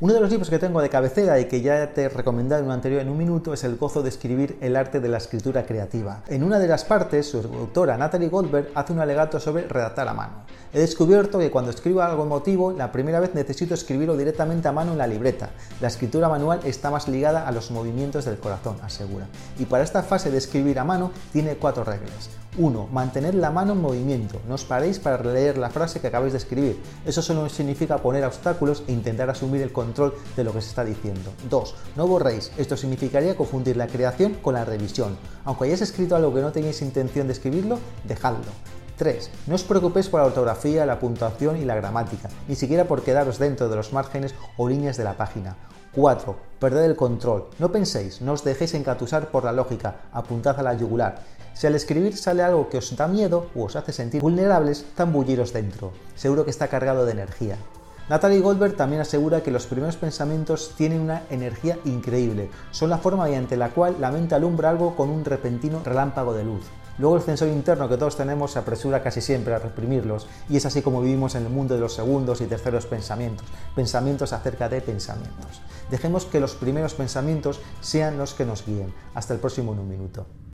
Uno de los libros que tengo de cabecera y que ya te he recomendado en un anterior en un minuto es El gozo de escribir el arte de la escritura creativa. En una de las partes, su autora Natalie Goldberg hace un alegato sobre redactar a mano. He descubierto que cuando escribo algo emotivo, la primera vez necesito escribirlo directamente a mano en la libreta. La escritura manual está más ligada a los movimientos del corazón, asegura. Y para esta fase de escribir a mano tiene cuatro reglas. 1. Mantener la mano en movimiento. No os paréis para leer la frase que acabáis de escribir. Eso solo significa poner obstáculos e intentar asumir el control de lo que se está diciendo. 2. No borréis. Esto significaría confundir la creación con la revisión. Aunque hayáis escrito algo que no tenéis intención de escribirlo, dejadlo. 3. No os preocupéis por la ortografía, la puntuación y la gramática, ni siquiera por quedaros dentro de los márgenes o líneas de la página. 4. Perded el control. No penséis, no os dejéis encatusar por la lógica, apuntad a la yugular. Si al escribir sale algo que os da miedo o os hace sentir vulnerables, tambulliros dentro. Seguro que está cargado de energía. Natalie Goldberg también asegura que los primeros pensamientos tienen una energía increíble. Son la forma mediante la cual la mente alumbra algo con un repentino relámpago de luz. Luego el sensor interno que todos tenemos se apresura casi siempre a reprimirlos y es así como vivimos en el mundo de los segundos y terceros pensamientos, pensamientos acerca de pensamientos. Dejemos que los primeros pensamientos sean los que nos guíen. Hasta el próximo en un minuto.